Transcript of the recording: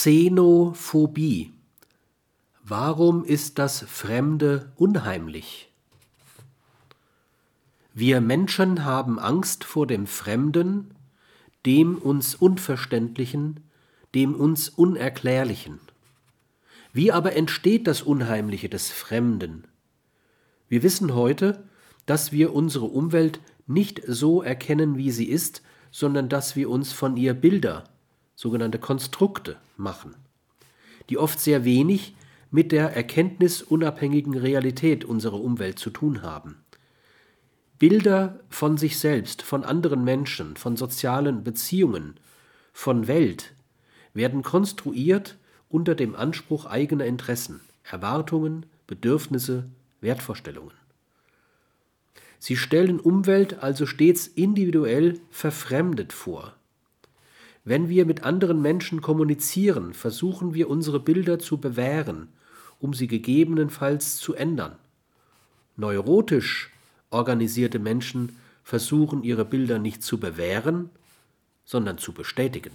Xenophobie. Warum ist das Fremde unheimlich? Wir Menschen haben Angst vor dem Fremden, dem uns Unverständlichen, dem uns Unerklärlichen. Wie aber entsteht das Unheimliche des Fremden? Wir wissen heute, dass wir unsere Umwelt nicht so erkennen, wie sie ist, sondern dass wir uns von ihr Bilder, sogenannte Konstrukte, machen, die oft sehr wenig mit der erkenntnisunabhängigen Realität unserer Umwelt zu tun haben. Bilder von sich selbst, von anderen Menschen, von sozialen Beziehungen, von Welt werden konstruiert unter dem Anspruch eigener Interessen, Erwartungen, Bedürfnisse, Wertvorstellungen. Sie stellen Umwelt also stets individuell verfremdet vor. Wenn wir mit anderen Menschen kommunizieren, versuchen wir unsere Bilder zu bewähren um sie gegebenenfalls zu ändern. Neurotisch organisierte Menschen versuchen ihre Bilder nicht zu bewähren, sondern zu bestätigen.